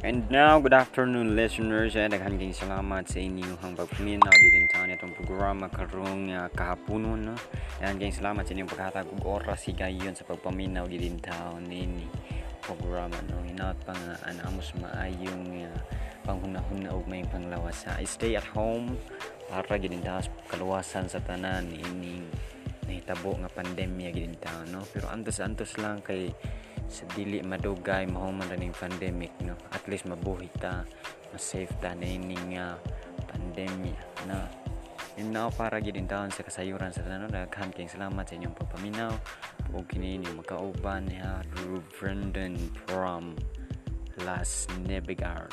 And now, good afternoon listeners. Eh, daghan salamat sa inyong pagpaminaw din sa itong programa karong uh, kahaponon. No? Daghan kayong salamat sa inyong paghatag og oras higayon sa pagpaminaw din taon ini programa. No? Hinaot pa nga anamos maayong uh, panghunahuna og may panglawas. Uh, stay at home para sa kaluwasan sa tanan ining nahitabo nga pandemya taon. No? Pero antos-antos lang kay sa dili madugay mahuman ra ning pandemic no? At least mabuhi ta mas safe ta na ining uh, pandemya na yun na para gidin taon sa kasayuran sa tanan daghan kayong salamat sa inyong pagpaminaw ug kini inyong makauban ha? Brendan from Las Nevegar